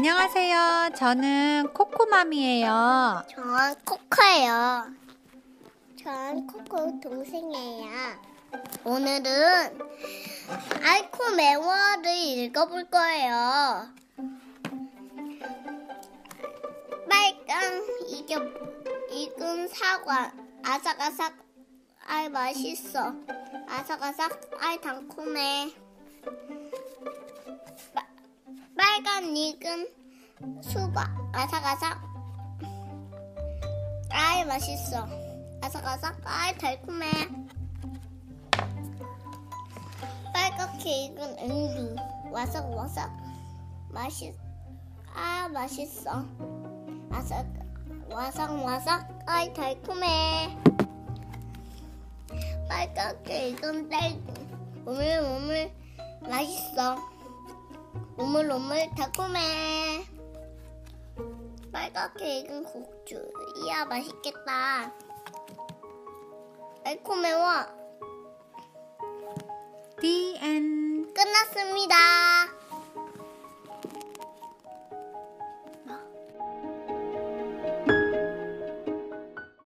안녕하세요. 저는 코코맘이에요. 저는 코코예요. 저는 코코 동생이에요. 오늘은 아이코 메모를 읽어볼 거예요. 빨강 이게 익은 사과 아삭아삭 아이 맛있어 아삭아삭 아이 달콤해 빨간 익은 수박. 아삭아삭. 아이 맛있어. 아삭아삭? 아이 달콤해. 빨갛게 익은 앵두 와삭와삭. 맛있 아 맛있어. 아삭 와삭와삭. 아이 달콤해. 빨갛게 익은 딸기. 오물오물. 맛있어 오물오물 달콤해. 빨갛게 익은 국주. 이야 맛있겠다. 달콤해워. The end. 끝났습니다